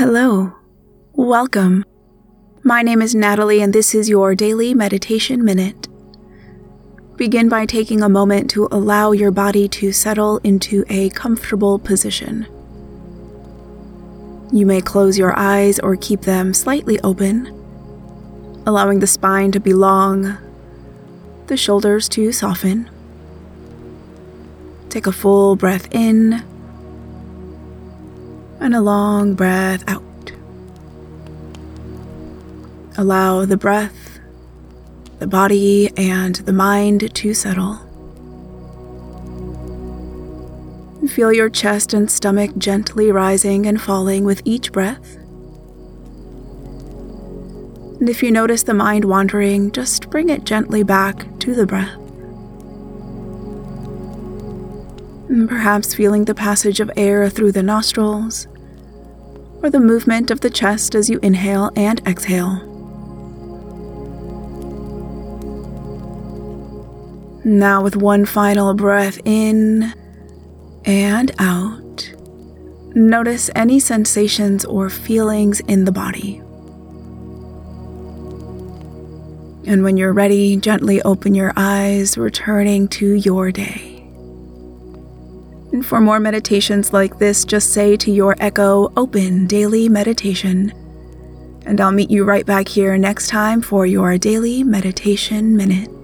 Hello. Welcome. My name is Natalie, and this is your daily meditation minute. Begin by taking a moment to allow your body to settle into a comfortable position. You may close your eyes or keep them slightly open, allowing the spine to be long, the shoulders to soften. Take a full breath in and a long breath out. Allow the breath, the body, and the mind to settle. Feel your chest and stomach gently rising and falling with each breath. And if you notice the mind wandering, just bring it gently back to the breath. Perhaps feeling the passage of air through the nostrils, or the movement of the chest as you inhale and exhale. Now, with one final breath in and out, notice any sensations or feelings in the body. And when you're ready, gently open your eyes, returning to your day. And for more meditations like this, just say to your echo, Open Daily Meditation. And I'll meet you right back here next time for your Daily Meditation Minute.